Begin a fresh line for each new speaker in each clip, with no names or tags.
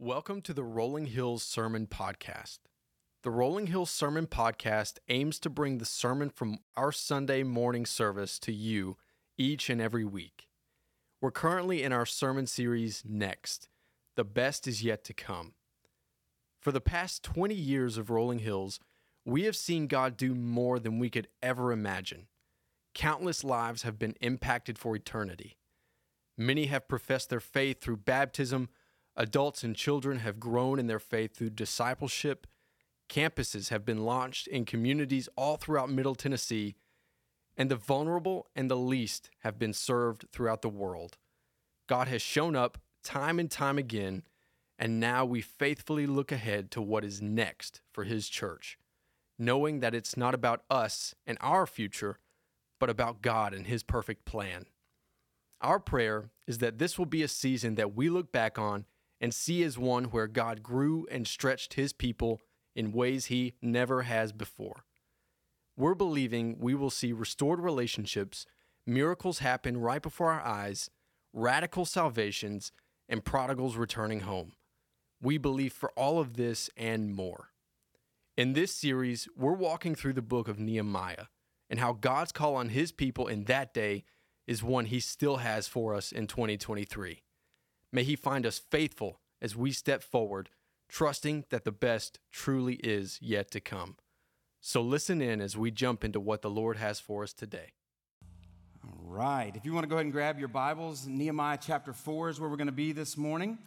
Welcome to the Rolling Hills Sermon Podcast. The Rolling Hills Sermon Podcast aims to bring the sermon from our Sunday morning service to you each and every week. We're currently in our sermon series Next The Best is Yet to Come. For the past 20 years of Rolling Hills, we have seen God do more than we could ever imagine. Countless lives have been impacted for eternity. Many have professed their faith through baptism Adults and children have grown in their faith through discipleship. Campuses have been launched in communities all throughout Middle Tennessee, and the vulnerable and the least have been served throughout the world. God has shown up time and time again, and now we faithfully look ahead to what is next for His church, knowing that it's not about us and our future, but about God and His perfect plan. Our prayer is that this will be a season that we look back on and see as one where God grew and stretched his people in ways he never has before. We're believing we will see restored relationships, miracles happen right before our eyes, radical salvations, and prodigals returning home. We believe for all of this and more. In this series, we're walking through the book of Nehemiah and how God's call on his people in that day is one he still has for us in 2023. May He find us faithful as we step forward, trusting that the best truly is yet to come. So listen in as we jump into what the Lord has for us today.
All right. If you want to go ahead and grab your Bibles, Nehemiah chapter 4 is where we're going to be this morning.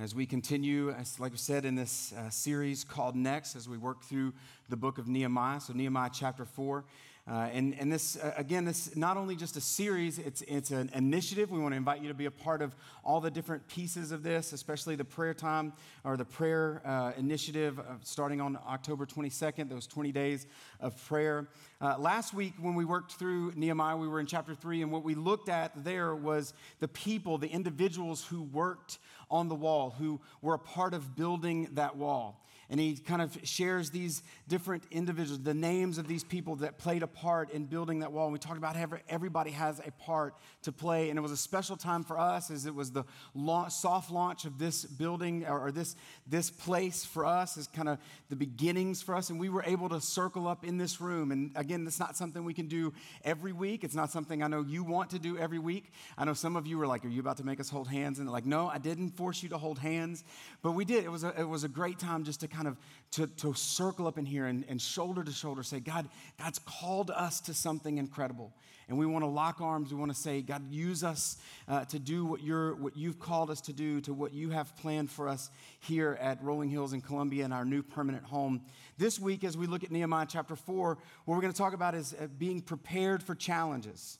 As we continue, as, like we said, in this uh, series called Next, as we work through the book of Nehemiah. So, Nehemiah chapter 4. Uh, and, and this, uh, again, this not only just a series, it's, it's an initiative. We want to invite you to be a part of all the different pieces of this, especially the prayer time or the prayer uh, initiative starting on October 22nd, those 20 days of prayer. Uh, last week, when we worked through Nehemiah, we were in chapter 3, and what we looked at there was the people, the individuals who worked on the wall, who were a part of building that wall. And he kind of shares these different individuals, the names of these people that played a part in building that wall. And we talked about how everybody has a part to play. And it was a special time for us as it was the launch, soft launch of this building or, or this, this place for us is kind of the beginnings for us. And we were able to circle up in this room. And again, that's not something we can do every week. It's not something I know you want to do every week. I know some of you were like, Are you about to make us hold hands? And like, No, I didn't force you to hold hands. But we did. It was a, it was a great time just to kind of to, to circle up in here and, and shoulder to shoulder say, God, God's called us to something incredible. And we want to lock arms. We want to say, God, use us uh, to do what, you're, what you've called us to do, to what you have planned for us here at Rolling Hills in Columbia in our new permanent home. This week, as we look at Nehemiah chapter 4, what we're going to talk about is uh, being prepared for challenges.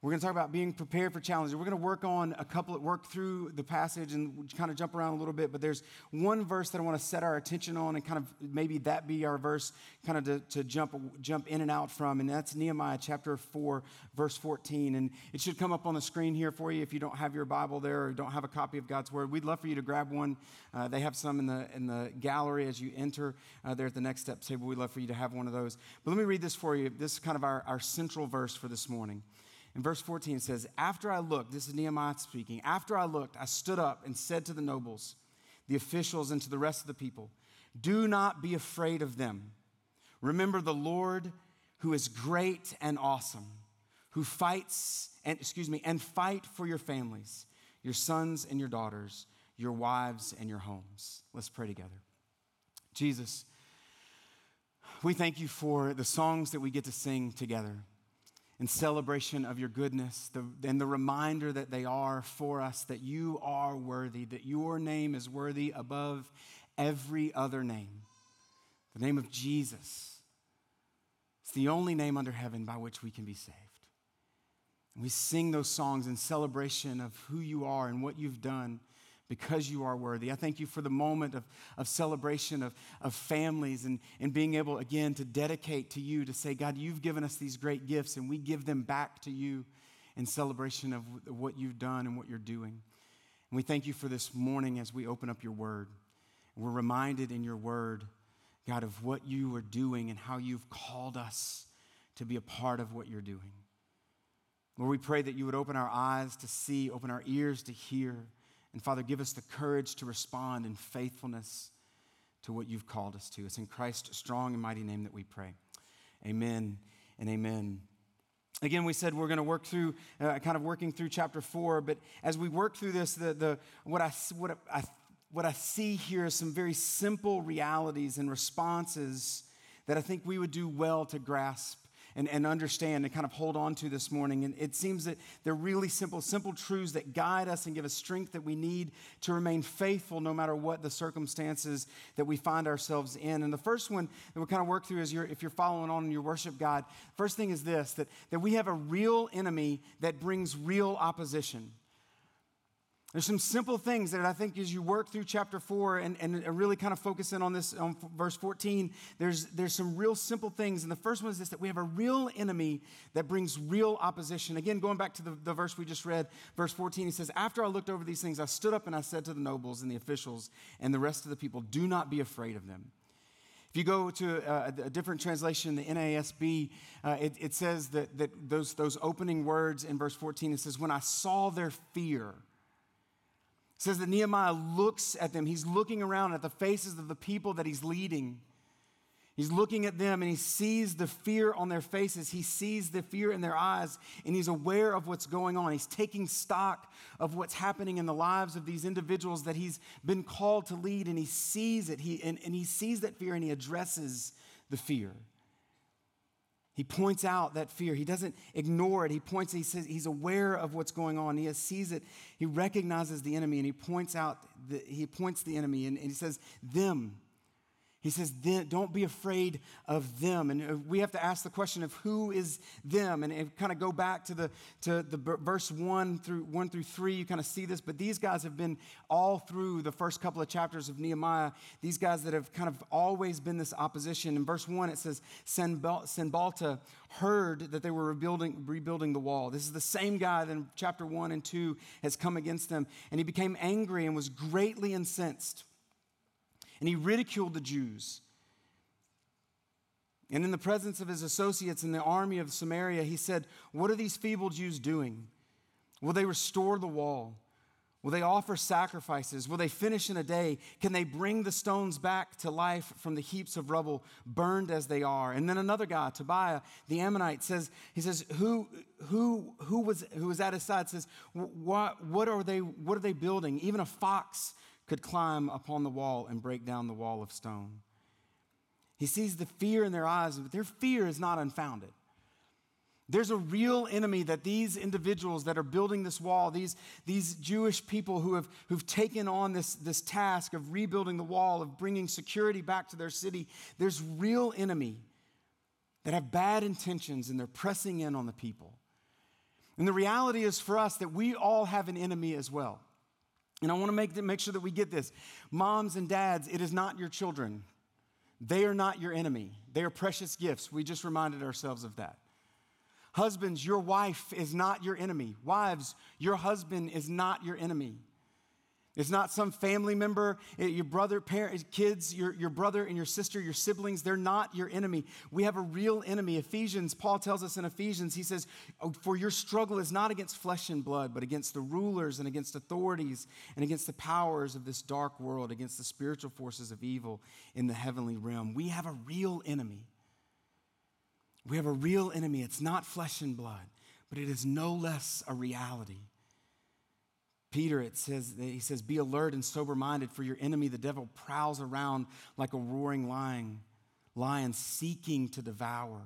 We're going to talk about being prepared for challenges. We're going to work on a couple of work through the passage and kind of jump around a little bit, but there's one verse that I want to set our attention on and kind of maybe that be our verse kind of to, to jump jump in and out from, and that's Nehemiah chapter 4, verse 14. And it should come up on the screen here for you if you don't have your Bible there or don't have a copy of God's Word. We'd love for you to grab one. Uh, they have some in the in the gallery as you enter uh, there at the next step table. We'd love for you to have one of those. But let me read this for you. This is kind of our, our central verse for this morning. In verse 14, it says, After I looked, this is Nehemiah speaking, after I looked, I stood up and said to the nobles, the officials, and to the rest of the people, Do not be afraid of them. Remember the Lord who is great and awesome, who fights and excuse me, and fight for your families, your sons and your daughters, your wives and your homes. Let's pray together. Jesus, we thank you for the songs that we get to sing together in celebration of your goodness the, and the reminder that they are for us that you are worthy, that your name is worthy above every other name. The name of Jesus. It's the only name under heaven by which we can be saved. And we sing those songs in celebration of who you are and what you've done because you are worthy. I thank you for the moment of, of celebration of, of families and, and being able, again, to dedicate to you, to say, God, you've given us these great gifts, and we give them back to you in celebration of what you've done and what you're doing. And we thank you for this morning as we open up your word. We're reminded in your word, God, of what you are doing and how you've called us to be a part of what you're doing. Lord, we pray that you would open our eyes to see, open our ears to hear And Father, give us the courage to respond in faithfulness to what you've called us to. It's in Christ's strong and mighty name that we pray. Amen and amen. Again, we said we're going to work through, uh, kind of working through chapter four, but as we work through this, the, the, what, I, what, I, what I see here is some very simple realities and responses that I think we would do well to grasp and, and understand and kind of hold on to this morning. And it seems that they're really simple, simple truths that guide us and give us strength that we need to remain faithful no matter what the circumstances that we find ourselves in. And the first one that we kind of work through is your, if you're following on in your worship God, first thing is this that, that we have a real enemy that brings real opposition. There's some simple things that I think as you work through chapter 4 and, and really kind of focus in on this, on verse 14, there's, there's some real simple things. And the first one is this that we have a real enemy that brings real opposition. Again, going back to the, the verse we just read, verse 14, he says, After I looked over these things, I stood up and I said to the nobles and the officials and the rest of the people, Do not be afraid of them. If you go to a, a different translation, the NASB, uh, it, it, says that, that those, those opening words in verse 14, it says, When I saw their fear, it says that Nehemiah looks at them. He's looking around at the faces of the people that he's leading. He's looking at them and he sees the fear on their faces. He sees the fear in their eyes and he's aware of what's going on. He's taking stock of what's happening in the lives of these individuals that he's been called to lead and he sees it. He, and, and he sees that fear and he addresses the fear. He points out that fear. He doesn't ignore it. He points, he says he's aware of what's going on. He sees it. He recognizes the enemy and he points out, the, he points the enemy and, and he says, them. He says, don't be afraid of them. And uh, we have to ask the question of who is them. And kind of go back to the, to the verse one through, one through three, you kind of see this. But these guys have been all through the first couple of chapters of Nehemiah. These guys that have kind of always been this opposition. In verse one, it says, Sanballat heard that they were rebuilding, rebuilding the wall. This is the same guy that in chapter one and two has come against them. And he became angry and was greatly incensed and he ridiculed the Jews. And in the presence of his associates in the army of Samaria, he said, What are these feeble Jews doing? Will they restore the wall? Will they offer sacrifices? Will they finish in a day? Can they bring the stones back to life from the heaps of rubble, burned as they are? And then another guy, Tobiah, the Ammonite, says, he says, who, who, who, was, who was at his side says, what, what, are they, what are they building? Even a fox could climb upon the wall and break down the wall of stone. He sees the fear in their eyes, but their fear is not unfounded. There's a real enemy that these individuals that are building this wall, these, these Jewish people who have who've taken on this, this task of rebuilding the wall, of bringing security back to their city, there's real enemy that have bad intentions and they're pressing in on the people. And the reality is for us that we all have an enemy as well. And I want to make, make sure that we get this. Moms and dads, it is not your children. They are not your enemy. They are precious gifts. We just reminded ourselves of that. Husbands, your wife is not your enemy. Wives, your husband is not your enemy. It's not some family member, eh, your brother, parents, kids, your, your brother and your sister, your siblings. They're not your enemy. We have a real enemy. Ephesians, Paul tells us in Ephesians, he says, oh, For your struggle is not against flesh and blood, but against the rulers and against authorities and against the powers of this dark world, against the spiritual forces of evil in the heavenly realm. We have a real enemy. We have a real enemy. It's not flesh and blood, but it is no less a reality. Peter, it says, he says, be alert and sober minded, for your enemy, the devil, prowls around like a roaring lion, lion seeking to devour.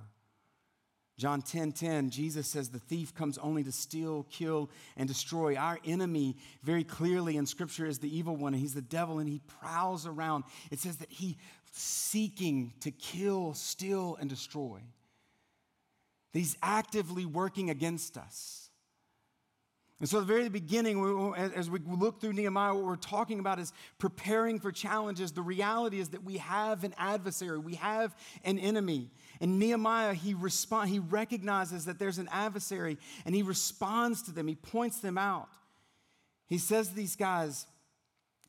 John 10 10, Jesus says, the thief comes only to steal, kill, and destroy. Our enemy, very clearly in Scripture, is the evil one, and he's the devil, and he prowls around. It says that he seeking to kill, steal, and destroy. He's actively working against us. And so, at the very beginning, as we look through Nehemiah, what we're talking about is preparing for challenges. The reality is that we have an adversary, we have an enemy. And Nehemiah, he, respond, he recognizes that there's an adversary and he responds to them, he points them out. He says to these guys,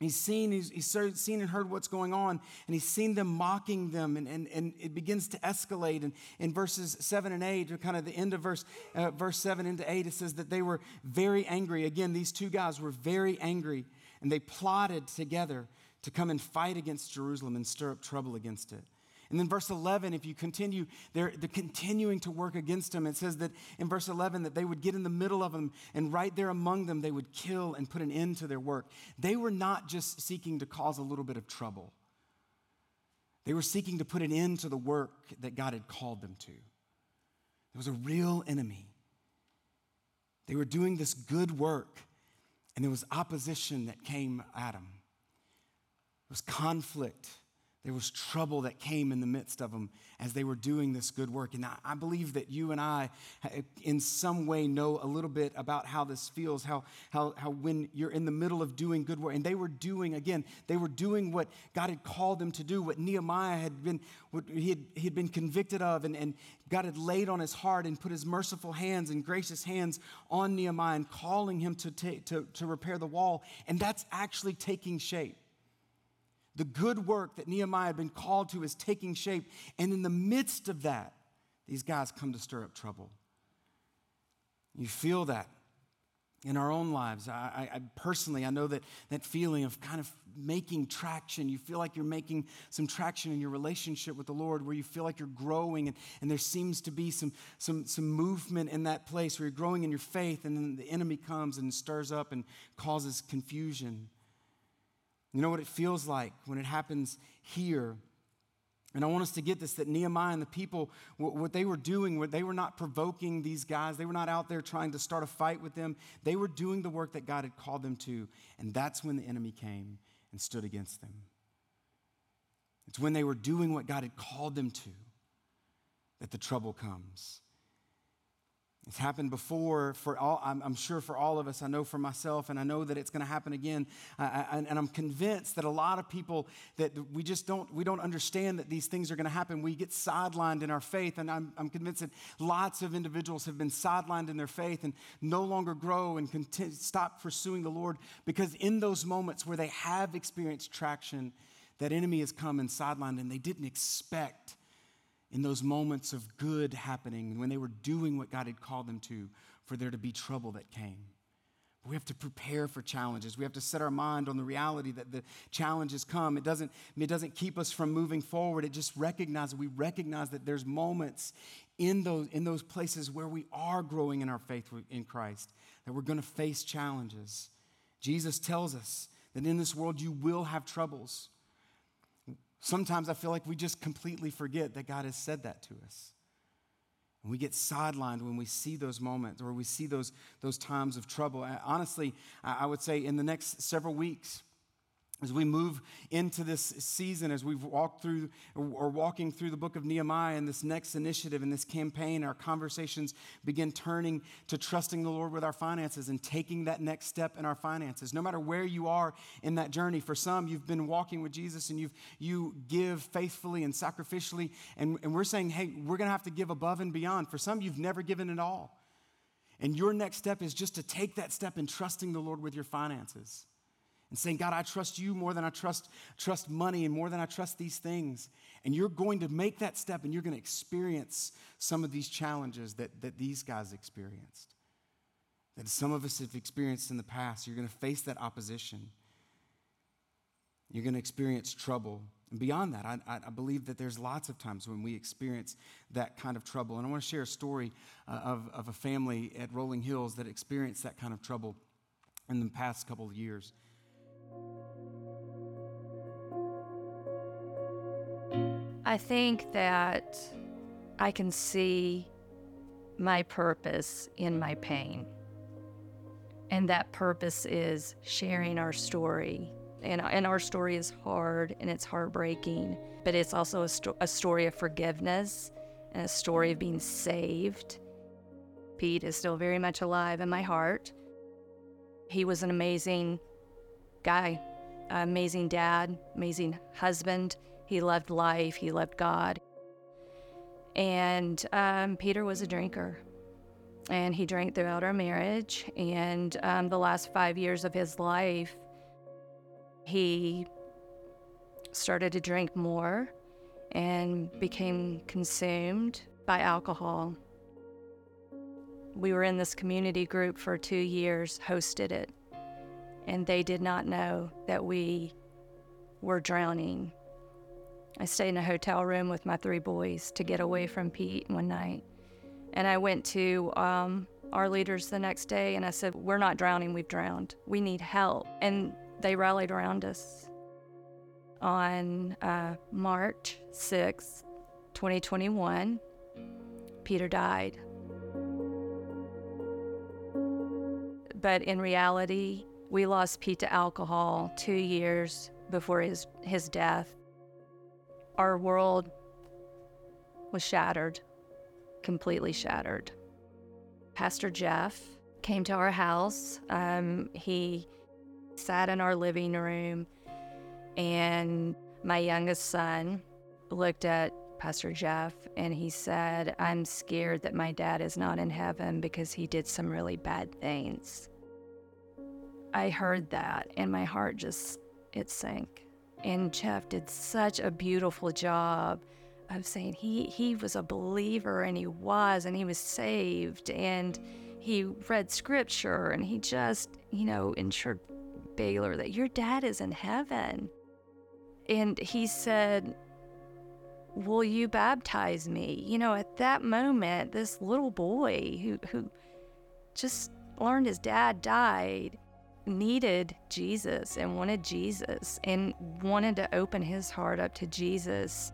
He's seen, he's, he's seen and heard what's going on, and he's seen them mocking them, and, and, and it begins to escalate. And in verses 7 and 8, or kind of the end of verse, uh, verse 7 into 8, it says that they were very angry. Again, these two guys were very angry. and they plotted together to come and fight against Jerusalem and stir up trouble against it. And then verse 11, if you continue, they're, they're continuing to work against them. It says that in verse 11 that they would get in the middle of them and right there among them, they would kill and put an end to their work. They were not just seeking to cause a little bit of trouble. They were seeking to put an end to the work that God had called them to. There was a real enemy. They were doing this good work, and there was opposition that came at them. There was conflict there was trouble that came in the midst of them as they were doing this good work. And I believe that you and I, eh, in some way, know a little bit about how this feels, how, how, how when you're in the middle of doing good work, and they were doing, again, they were doing what God had called them to do, what Nehemiah had been, what he had, he had been convicted of, and, and God had laid on his heart and put his merciful hands and gracious hands on Nehemiah and calling him to, take, to, to repair the wall. And that's actually taking shape. The good work that Nehemiah had been called to is taking shape. And in the midst of that, these guys come to stir up trouble. You feel that in our own lives. I, I, personally, I know that, that feeling of kind of making traction. You feel like you're making some traction in your relationship with the Lord, where you feel like you're growing, and, and there seems to be some, some, some movement in that place where you're growing in your faith, and then the enemy comes and stirs up and causes confusion. You know what it feels like when it happens here. And I want us to get this that Nehemiah and the people, what they were doing, they were not provoking these guys. They were not out there trying to start a fight with them. They were doing the work that God had called them to. And that's when the enemy came and stood against them. It's when they were doing what God had called them to that the trouble comes. It's happened before for all, I'm, I'm, sure for all of us. I know for myself, and I know that it's going to happen again. I, I, and I'm convinced that a lot of people that we just don't, we don't understand that these things are going to happen. We get sidelined in our faith, and I'm, I'm convinced that lots of individuals have been sidelined in their faith and no longer grow and continue, stop pursuing the Lord because in those moments where they have experienced traction, that enemy has come and sidelined, and they didn't expect in those moments of good happening, when they were doing what God had called them to, for there to be trouble that came. We have to prepare for challenges. We have to set our mind on the reality that the challenges come. It doesn't, it doesn't keep us from moving forward. It just recognizes, we recognize that there's moments in those, in those places where we are growing in our faith in Christ, that we're going to face challenges. Jesus tells us that in this world you will have troubles. Sometimes I feel like we just completely forget that God has said that to us. And we get sidelined when we see those moments or we see those, those times of trouble. Honestly, I would say in the next several weeks, as we move into this season, as we've walked through or walking through the book of Nehemiah and this next initiative and this campaign, our conversations begin turning to trusting the Lord with our finances and taking that next step in our finances. No matter where you are in that journey, for some, you've been walking with Jesus and you've, you give faithfully and sacrificially, and, and we're saying, hey, we're going to have to give above and beyond. For some, you've never given at all. And your next step is just to take that step in trusting the Lord with your finances and saying, God, I trust you more than I trust, trust money and more than I trust these things. And you're going to make that step and you're going to experience some of these challenges that, that these guys experienced, that some of us have experienced in the past. You're going to face that opposition. You're going to experience trouble. And beyond that, I, I, believe that there's lots of times when we experience that kind of trouble. And I want to share a story uh, of, of a family at Rolling Hills that experienced that kind of trouble in the past couple of years.
I think that I can see my purpose in my pain. And that purpose is sharing our story. And, and our story is hard and it's heartbreaking, but it's also a, sto- a story of forgiveness and a story of being saved. Pete is still very much alive in my heart. He was an amazing guy, amazing dad, amazing husband. He loved life, he loved God. And um, Peter was a drinker. And he drank throughout our marriage. And um, the last five years of his life, he started to drink more and became consumed by alcohol. We were in this community group for two years, hosted it. And they did not know that we were drowning. I stayed in a hotel room with my three boys to get away from Pete one night. And I went to um, our leaders the next day and I said, We're not drowning, we've drowned. We need help. And they rallied around us. On uh, March 6, 2021, Peter died. But in reality, we lost Pete to alcohol two years before his, his death. Our world was shattered, completely shattered. Pastor Jeff came to our house. Um, he sat in our living room, and my youngest son looked at Pastor Jeff and he said, I'm scared that my dad is not in heaven because he did some really bad things. I heard that and my heart just, it sank. And Jeff did such a beautiful job of saying he, he was a believer and he was and he was saved and he read scripture and he just, you know, ensured Baylor that your dad is in heaven. And he said, Will you baptize me? You know, at that moment, this little boy who, who just learned his dad died needed Jesus and wanted Jesus and wanted to open his heart up to Jesus.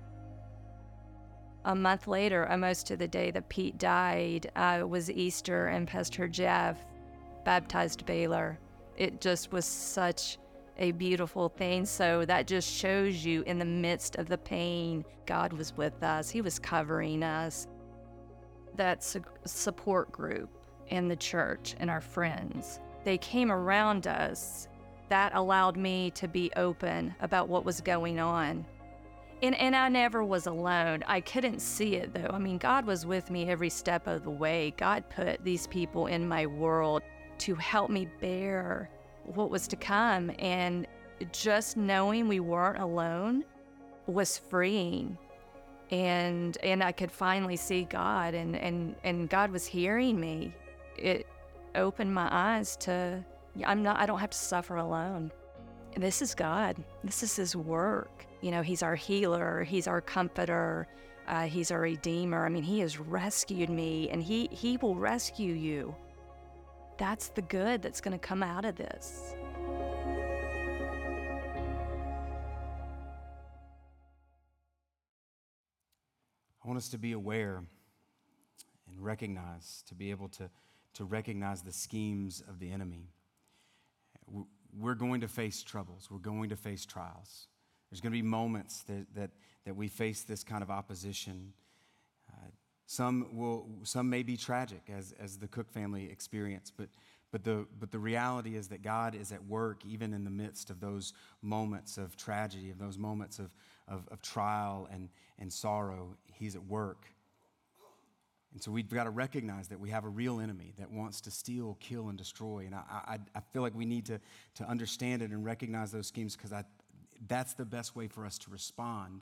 A month later, almost to the day that Pete died, uh, was Easter, and Pastor Jeff baptized Baylor. It just was such a beautiful thing. So that just shows you in the midst of the pain, God was with us, He was covering us. That su- support group and the church and our friends, they came around us. That allowed me to be open about what was going on. And, and I never was alone. I couldn't see it though. I mean, God was with me every step of the way. God put these people in my world to help me bear what was to come. And just knowing we weren't alone was freeing. And and I could finally see God and, and, and God was hearing me. It opened my eyes to I'm not I don't have to suffer alone. This is God. This is his work. You know, he's our healer, he's our comforter, uh, he's our redeemer. I mean, he has rescued me and he he will rescue you that's the good that's going to come out of this.
I want us to be aware and recognize, to be able to, to recognize the schemes of the enemy. We're going to face troubles, we're going to face trials. There's going to be moments that, that, that we face this kind of opposition. Uh, some, will, some may be tragic, as, as the Cook family experienced, but, but, the, but the reality is that God is at work even in the midst of those moments of tragedy, of those moments of, of, of trial and, and sorrow. He's at work. And so we've got to recognize that we have a real enemy that wants to steal, kill, and destroy. And I, I, I feel like we need to, to understand it and recognize those schemes because that's the best way for us to respond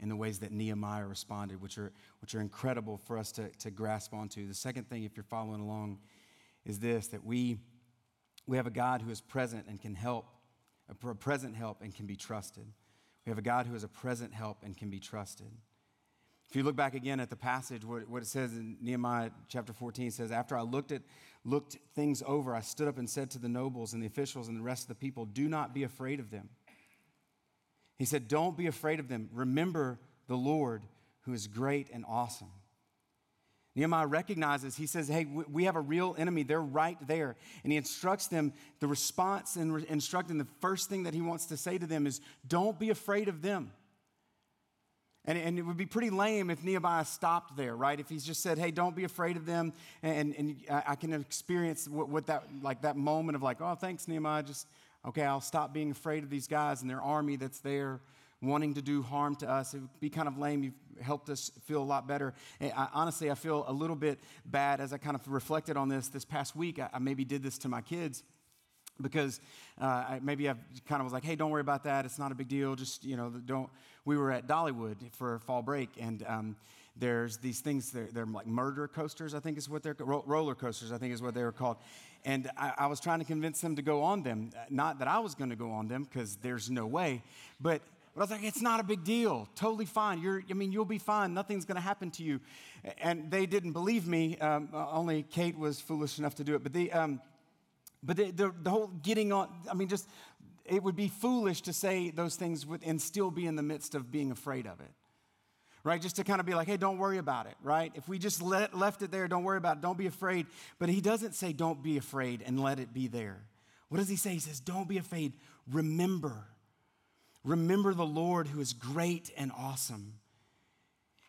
in the ways that Nehemiah responded, which are, which are incredible for us to, to grasp onto. The second thing, if you're following along, is this that we, we have a God who is present and can help, a present help and can be trusted. We have a God who is a present help and can be trusted. If you look back again at the passage, what, it says in Nehemiah chapter 14 says, After I looked at looked things over, I stood up and said to the nobles and the officials and the rest of the people, Do not be afraid of them. He said, Don't be afraid of them. Remember the Lord who is great and awesome. Nehemiah recognizes, he says, Hey, we have a real enemy. They're right there. And he instructs them, the response and re- instructing, the first thing that he wants to say to them is, Don't be afraid of them. And, and, it would be pretty lame if Nehemiah stopped there, right? If he's just said, hey, don't be afraid of them. And, and I can experience what, what, that, like that moment of like, oh, thanks, Nehemiah. Just Okay, I'll stop being afraid of these guys and their army that's there wanting to do harm to us. It would be kind of lame. You've helped us feel a lot better. I, honestly, I feel a little bit bad as I kind of reflected on this this past week. I, I maybe did this to my kids. because uh, maybe I kind of was like, hey, don't worry about that. It's not a big deal. Just, you know, don't. We were at Dollywood for fall break, and um, there's these things, they're, they're, like murder coasters, I think is what they're ro- roller coasters, I think is what they were called. And I, I was trying to convince them to go on them. Not that I was going to go on them, because there's no way, but but I was like, it's not a big deal. Totally fine. You're, I mean, you'll be fine. Nothing's going to happen to you. And they didn't believe me. Um, only Kate was foolish enough to do it. But the, um, but the, the, the, whole getting on, I mean, just, it would be foolish to say those things and still be in the midst of being afraid of it. Right? Just to kind of be like, hey, don't worry about it, right? If we just let, left it there, don't worry about it, don't be afraid. But he doesn't say, don't be afraid and let it be there. What does he say? He says, don't be afraid, remember Remember the Lord who is great and awesome.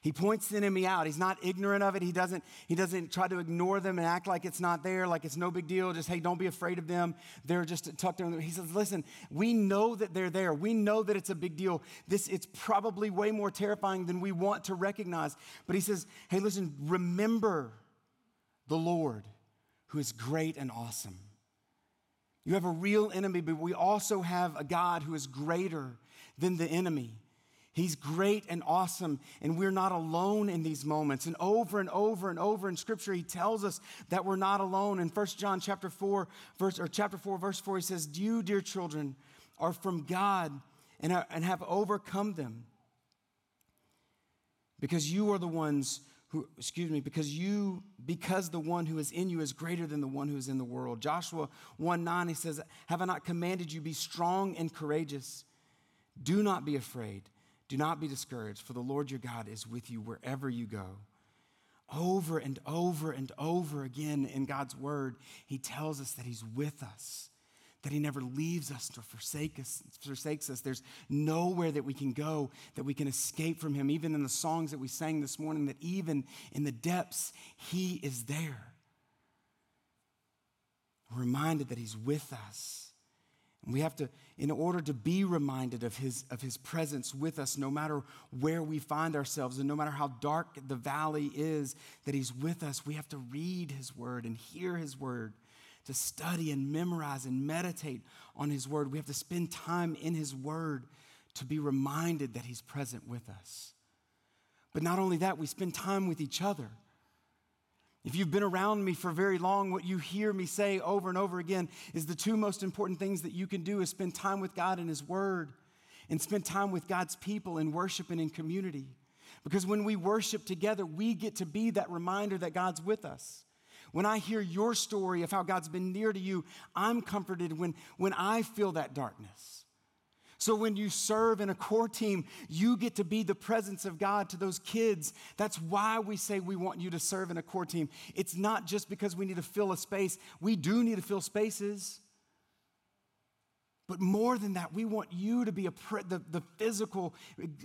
He points the enemy out. He's not ignorant of it. He doesn't, he doesn't try to ignore them and act like it's not there, like it's no big deal. Just, hey, don't be afraid of them. They're just tucked in. He says, listen, we know that they're there. We know that it's a big deal. This, it's probably way more terrifying than we want to recognize. But he says, hey, listen, remember the Lord who is great and awesome. You have a real enemy, but we also have a God who is greater than the enemy. He's great and awesome, and we're not alone in these moments. And over and over and over in Scripture, he tells us that we're not alone. In 1 John chapter 4, verse or chapter 4, verse 4, he says, You, dear children, are from God and, are, and have overcome them. Because you are the ones who, excuse me, because you, because the one who is in you is greater than the one who is in the world. Joshua 1 9, he says, Have I not commanded you, be strong and courageous? Do not be afraid. Do not be discouraged, for the Lord your God is with you wherever you go. Over and over and over again in God's word, he tells us that he's with us that he never leaves us or forsake us, forsakes us. There's nowhere that we can go that we can escape from him. Even in the songs that we sang this morning, that even in the depths, he is there. We're reminded that he's with us. We have to, in order to be reminded of his, of his presence with us, no matter where we find ourselves and no matter how dark the valley is, that he's with us, we have to read his word and hear his word to study and memorize and meditate on His Word. We have to spend time in His Word to be reminded that He's present with us. But not only that, we spend time with each other. If you've been around me for very long, what you hear me say over and over again is the two most important things that you can do is spend time with God and His Word and spend time with God's people in worship and in community. Because when we worship together, we get to be that reminder that God's with us. When I hear your story of how God's been near to you, I'm comforted when, when I feel that darkness. So when you serve in a core team, you get to be the presence of God to those kids. That's why we say we want you to serve in a core team. It's not just because we need to fill a space. We do need to fill spaces. But more than that, we want you to be a pre- the, the physical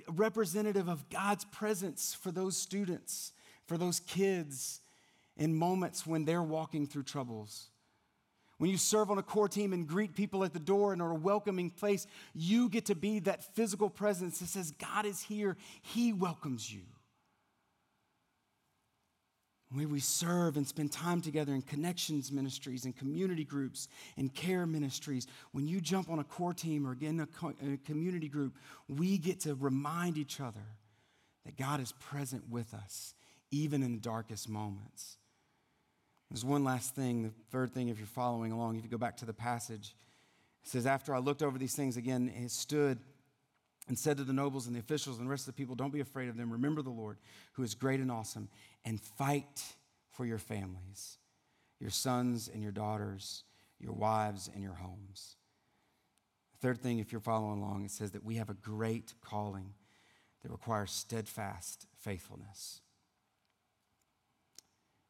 representative of God's presence for those students, for those kids, in moments when they're walking through troubles. When you serve on a core team and greet people at the door and are a welcoming place, you get to be that physical presence that says, God is here, He welcomes you. When we serve and spend time together in connections ministries and community groups and care ministries, when you jump on a core team or again a, co- a community group, we get to remind each other that God is present with us, even in the darkest moments. There's one last thing, the third thing, if you're following along, if you go back to the passage, it says, After I looked over these things again, he stood and said to the nobles and the officials and the rest of the people, Don't be afraid of them. Remember the Lord, who is great and awesome, and fight for your families, your sons and your daughters, your wives and your homes. The third thing, if you're following along, it says that we have a great calling that requires steadfast faithfulness.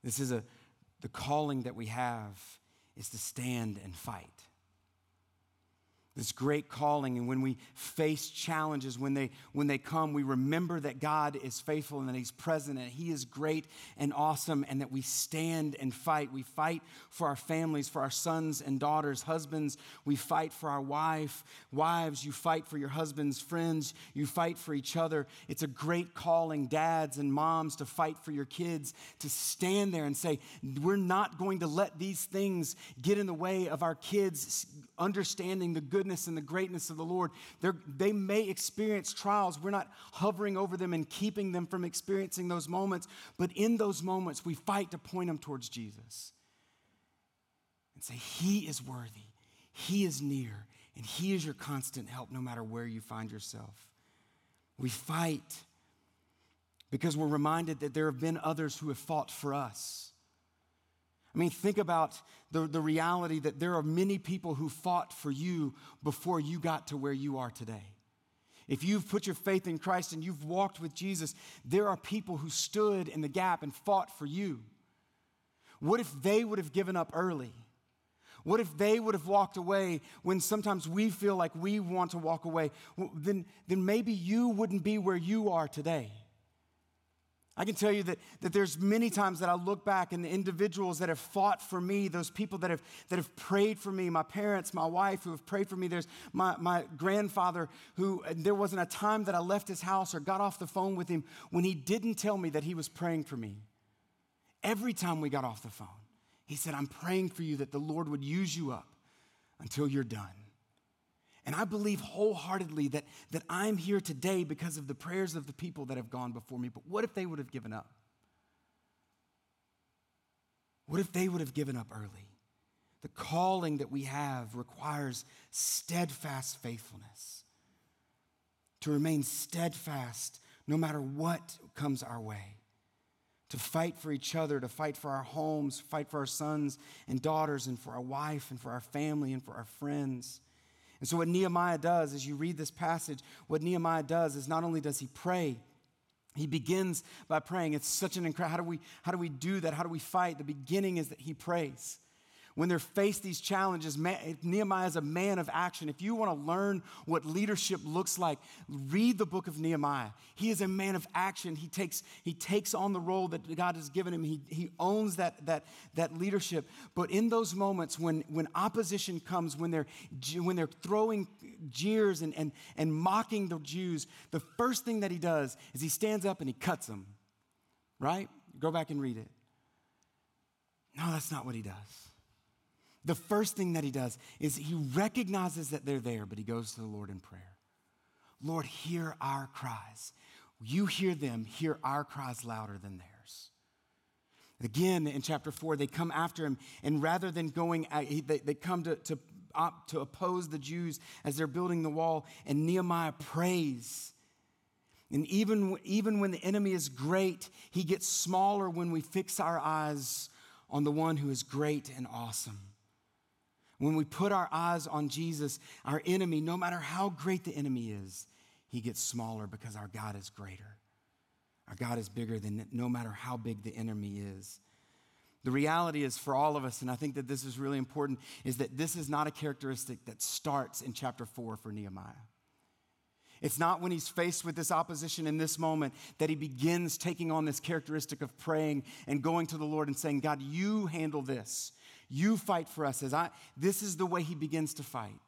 This is a the calling that we have is to stand and fight. This great calling. And when we face challenges when they when they come we remember that god is faithful and that he's present and he is great and awesome and that we stand and fight. We fight for our families for our sons and daughters husbands. We fight for our wife wives. You fight for your husbands friends. You fight for each other. It's a great calling dads and moms to fight for your kids to stand there and say we're not going to let these things get in the way of our kids understanding the goodness and the greatness of the Lord. They're, they may experience trials. We're not hovering over them and keeping them from experiencing those moments, but in those moments, we fight to point them towards Jesus and say, He is worthy, He is near, and He is your constant help no matter where you find yourself. We fight because we're reminded that there have been others who have fought for us. I mean, think about the, the reality that there are many people who fought for you before you got to where you are today. If you've put your faith in Christ and you've walked with Jesus, there are people who stood in the gap and fought for you. What if they would have given up early? What if they would have walked away when sometimes we feel like we want to walk away? Then, then maybe you wouldn't be where you are today. I can tell you that, that there's many times that I look back and the individuals that have fought for me, those people that have, that have prayed for me, my parents, my wife who have prayed for me. There's my, my grandfather who there wasn't a time that I left his house or got off the phone with him when he didn't tell me that he was praying for me. Every time we got off the phone, he said, I'm praying for you that the Lord would use you up until you're done. And I believe wholeheartedly that, that I'm here today because of the prayers of the people that have gone before me. But what if they would have given up? What if they would have given up early? The calling that we have requires steadfast faithfulness, to remain steadfast no matter what comes our way, to fight for each other, to fight for our homes, fight for our sons and daughters, and for our wife, and for our family, and for our friends and so, what Nehemiah does as you read this passage, what Nehemiah does is not only does he pray, he begins by praying. It's such an incredible, how do we, how do we do that? How do we fight? The beginning is that he prays when they're faced these challenges, Nehemiah is a man of action. If you want to learn what leadership looks like, read the book of Nehemiah. He is a man of action. He takes, he takes on the role that God has given him. He, he owns that, that, that leadership. But in those moments when, when opposition comes, when they're, when they're throwing jeers and, and, and mocking the Jews, the first thing that he does is he stands up and he cuts them. Right? Go back and read it. No, that's not what he does the first thing that he does is he recognizes that they're there, but he goes to the Lord in prayer. Lord, hear our cries. You hear them, hear our cries louder than theirs. Again, in chapter four, they come after him, and rather than going, they, come to, to, to oppose the Jews as they're building the wall, and Nehemiah prays. And even, even when the enemy is great, he gets smaller when we fix our eyes on the one who is great and awesome. When we put our eyes on Jesus, our enemy, no matter how great the enemy is, he gets smaller because our God is greater. Our God is bigger than no matter how big the enemy is. The reality is for all of us, and I think that this is really important, is that this is not a characteristic that starts in chapter four for Nehemiah. It's not when he's faced with this opposition in this moment that he begins taking on this characteristic of praying and going to the Lord and saying, God, you handle this. You fight for us as I this is the way he begins to fight.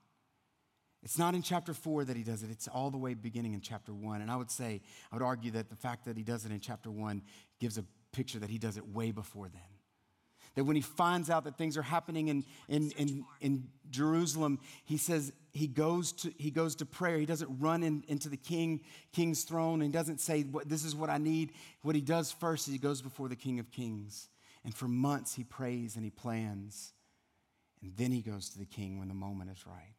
It's not in chapter 4 that he does it. It's all the way beginning in chapter 1. And I would say I would argue that the fact that he does it in chapter 1 gives a picture that he does it way before then. That when he finds out that things are happening in, in, in, in Jerusalem, he says he goes to, he goes to prayer. He doesn't run in, into the king, king's throne and doesn't say, This is what I need. What he does first is he goes before the king of kings. And for months, he prays and he plans. And then he goes to the king when the moment is right.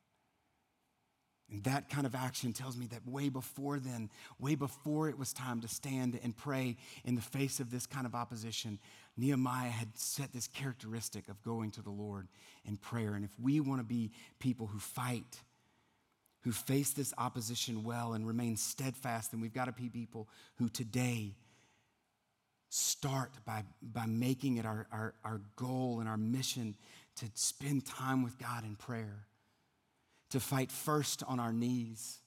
And that kind of action tells me that way before then, way before it was time to stand and pray in the face of this kind of opposition, Nehemiah had set this characteristic of going to the Lord in prayer. And if we want to be people who fight, who face this opposition well and remain steadfast, then we've got to be people who today start by, by making it our, our, our goal and our mission to spend time with God in prayer, to fight first on our knees.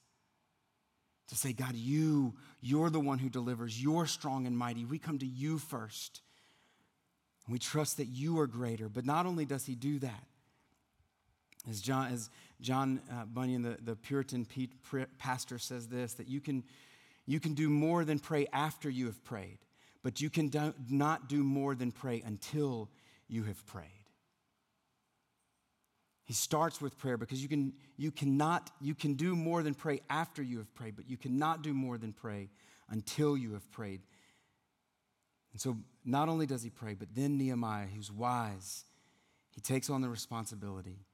To say, God, you, you're the one who delivers. You're strong and mighty. We come to you first. We trust that you are greater. But not only does he do that, as John, as John uh, Bunyan, the, the Puritan pastor, says this that you can, you can do more than pray after you have prayed, but you can do, not do more than pray until you have prayed. He starts with prayer because you can you cannot you can do more than pray after you have prayed, but you cannot do more than pray until you have prayed. And so not only does he pray, but then Nehemiah, who's wise, he takes on the responsibility.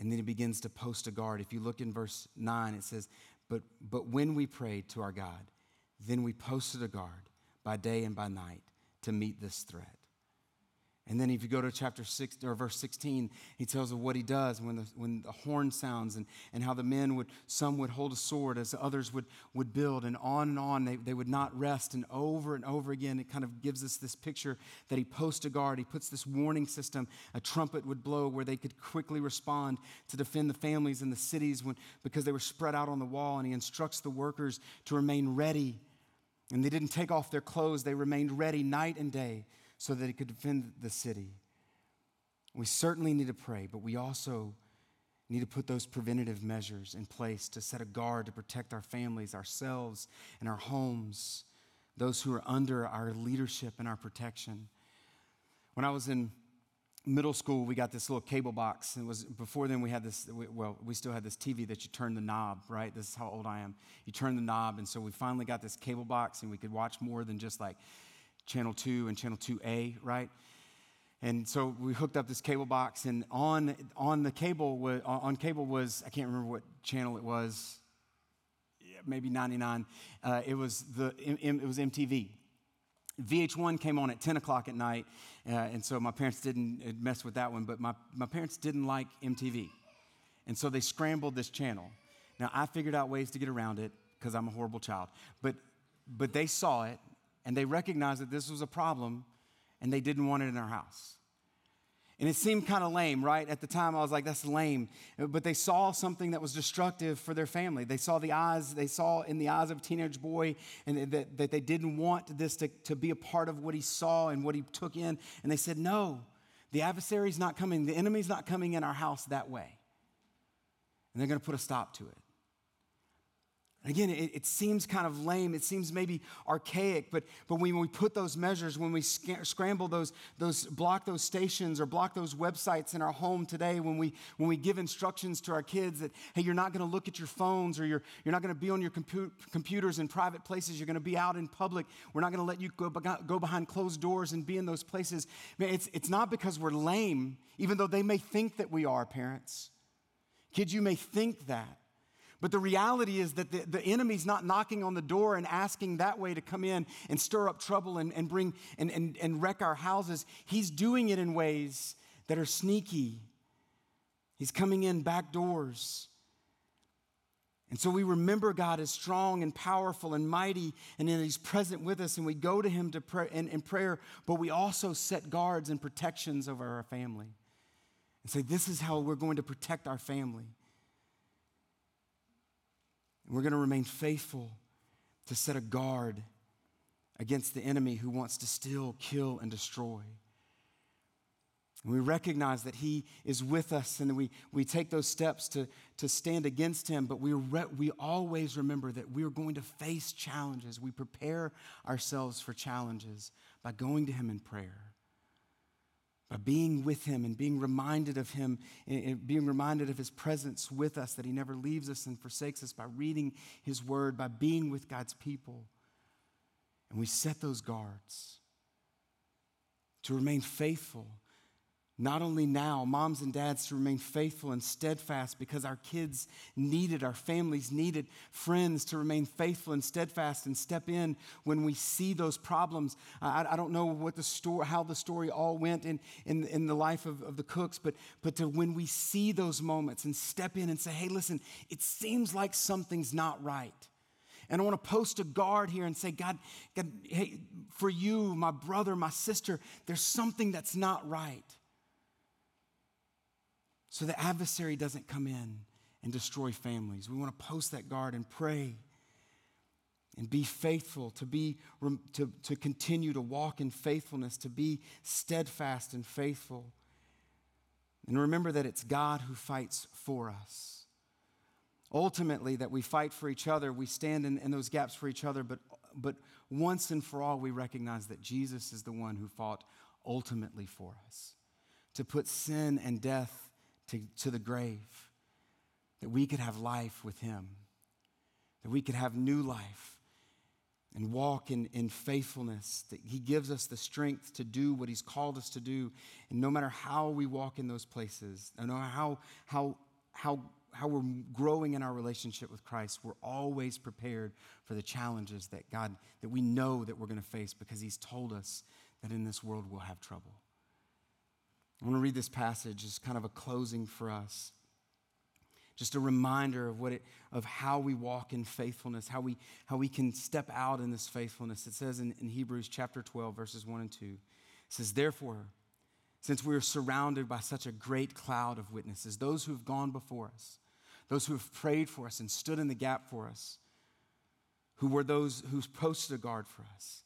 And then he begins to post a guard. If you look in verse 9, it says, But but when we prayed to our God, then we posted a guard by day and by night to meet this threat. And then if you go to chapter 6 or verse 16, he tells of what he does when the, when the horn sounds and, and how the men would, some would hold a sword as others would, would build and on and on. They, they would not rest. And over and over again, it kind of gives us this picture that he posts a guard. He puts this warning system. A trumpet would blow where they could quickly respond to defend the families and the cities when, because they were spread out on the wall. And he instructs the workers to remain ready. And they didn't take off their clothes. They remained ready night and day so that it could defend the city. We certainly need to pray, but we also need to put those preventative measures in place to set a guard to protect our families, ourselves, and our homes, those who are under our leadership and our protection. When I was in middle school, we got this little cable box. It was before then we had this, well, we still had this TV that you turn the knob, right? This is how old I am. You turn the knob. And so we finally got this cable box and we could watch more than just like channel 2 and channel 2A, right? And so we hooked up this cable box, and on, on the cable was, on cable was I can't remember what channel it was, maybe 99. Uh, it was the it was MTV. VH1 came on at 10 o'clock at night, uh, and so my parents didn't uh, mess with that one. But my, my parents didn't like MTV, and so they scrambled this channel. Now I figured out ways to get around it because I'm a horrible child, but but they saw it and they recognized that this was a problem and they didn't want it in our house. And it seemed kind of lame, right? At the time, I was like, that's lame. But they saw something that was destructive for their family. They saw the eyes, they saw in the eyes of a teenage boy, and that, that they didn't want this to, to be a part of what he saw and what he took in. And they said, no, the adversary's not coming, the enemy's not coming in our house that way. And they're going to put a stop to it. Again, it, it, seems kind of lame. It seems maybe archaic, but, but when we put those measures, when we sc- scramble those, those, block those stations or block those websites in our home today, when we, when we give instructions to our kids that, hey, you're not going to look at your phones or you're, you're not going to be on your compu- computers in private places, you're going to be out in public, we're not going to let you go, go behind closed doors and be in those places. Man, it's, it's not because we're lame, even though they may think that we are, parents. Kids, you may think that. But the reality is that the, the enemy's not knocking on the door and asking that way to come in and stir up trouble and, and bring and, and, and wreck our houses. He's doing it in ways that are sneaky. He's coming in back doors. And so we remember God is strong and powerful and mighty, and then He's present with us, and we go to Him to pray, in, in prayer, but we also set guards and protections over our family and say, This is how we're going to protect our family. And we're going to remain faithful to set a guard against the enemy who wants to steal, kill, and destroy. And we recognize that He is with us and we, we take those steps to, to stand against Him, but we, re, we always remember that we are going to face challenges. We prepare ourselves for challenges by going to Him in prayer by being with him and being reminded of him and being reminded of his presence with us that he never leaves us and forsakes us by reading his word by being with god's people. And we set those guards to remain faithful not only now, moms and dads to remain faithful and steadfast because our kids needed, our families needed friends to remain faithful and steadfast and step in when we see those problems. I, I don't know what the story, how the story all went in, in, in the life of, of the cooks, but, but to when we see those moments and step in and say, hey, listen, it seems like something's not right. And I want to post a guard here and say, God, God, hey, for you, my brother, my sister, there's something that's not right so the adversary doesn't come in and destroy families. We want to post that guard and pray and be faithful, to, be, to, to continue to walk in faithfulness, to be steadfast and faithful. And remember that it's God who fights for us. Ultimately, that we fight for each other, we stand in, in those gaps for each other, but, but once and for all, we recognize that Jesus is the one who fought ultimately for us to put sin and death to, to the grave, that we could have life with Him, that we could have new life and walk in, in faithfulness, that He gives us the strength to do what He's called us to do. And no matter how we walk in those places, no matter how, how, how, how we're growing in our relationship with Christ, we're always prepared for the challenges that God, that we know that we're going to face because He's told us that in this world we'll have trouble. I want to read this passage as kind of a closing for us. Just a reminder of what it of how we walk in faithfulness how we how we can step out in this faithfulness. It says in, in hebrews chapter 12 verses 1 and 2 it says therefore since we are surrounded by such a great cloud of witnesses those who have gone before us those who have prayed for us and stood in the gap for us who were those who posted a guard for us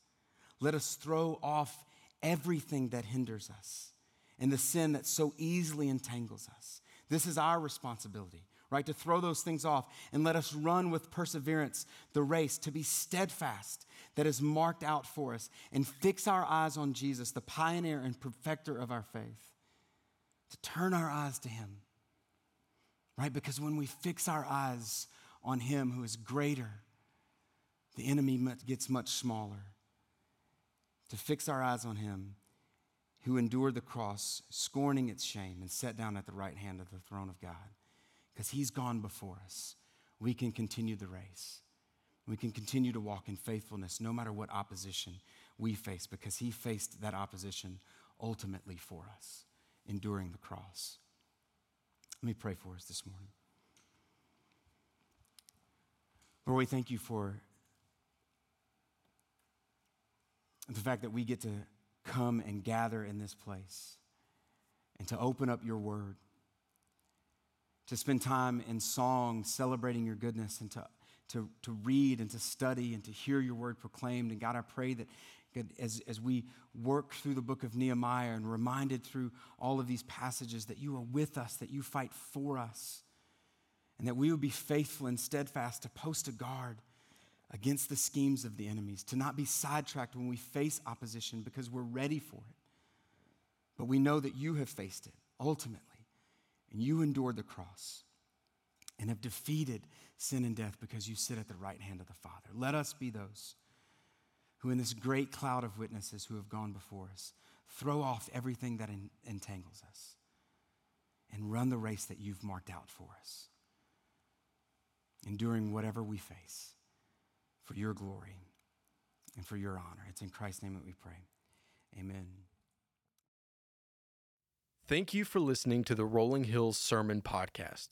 let us throw off everything that hinders us and the sin that so easily entangles us this is our responsibility right? To throw those things off and let us run with perseverance the race, to be steadfast that is marked out for us, and fix our eyes on Jesus, the pioneer and perfecter of our faith. To turn our eyes to Him, right? Because when we fix our eyes on Him who is greater, the enemy gets much smaller. To fix our eyes on Him who endured the cross, scorning its shame, and sat down at the right hand of the throne of God because He's gone before us. We can continue the race. We can continue to walk in faithfulness no matter what opposition we face because He faced that opposition ultimately for us, enduring the cross. Let me pray for us this morning. Lord, we thank you for the fact that we get to come and gather in this place and to open up your word to spend time in song celebrating your goodness and to, to, to read and to study and to hear your word proclaimed. And God, I pray that God, as, as we work through the book of Nehemiah and reminded through all of these passages that you are with us, that you fight for us, and that we would be faithful and steadfast to post a guard against the schemes of the enemies, to not be sidetracked when we face opposition because we're ready for it. But we know that you have faced it ultimately and you endured the cross and have defeated sin and death because you sit at the right hand of the Father. Let us be those who, in this great cloud of witnesses who have gone before us, throw off everything that entangles us and run the race that you've marked out for us, enduring whatever we face for your glory and for your honor. It's in Christ's name that we pray. Amen.
Thank you for listening to the Rolling Hills Sermon Podcast.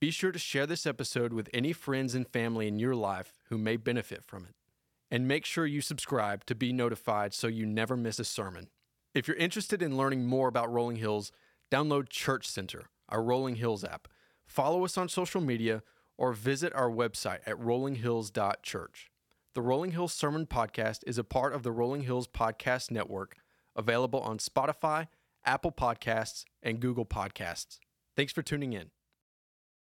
Be sure to share this episode with any friends and family in your life who may benefit from it. And make sure you subscribe to be notified so you never miss a sermon. If you're interested in learning more about Rolling Hills, download Church Center, our Rolling Hills app. Follow us on social media or visit our website at rollinghills.church. The Rolling Hills Sermon Podcast is a part of the Rolling Hills Podcast Network, available on Spotify Apple Podcasts, and Google Podcasts. Thanks for tuning in.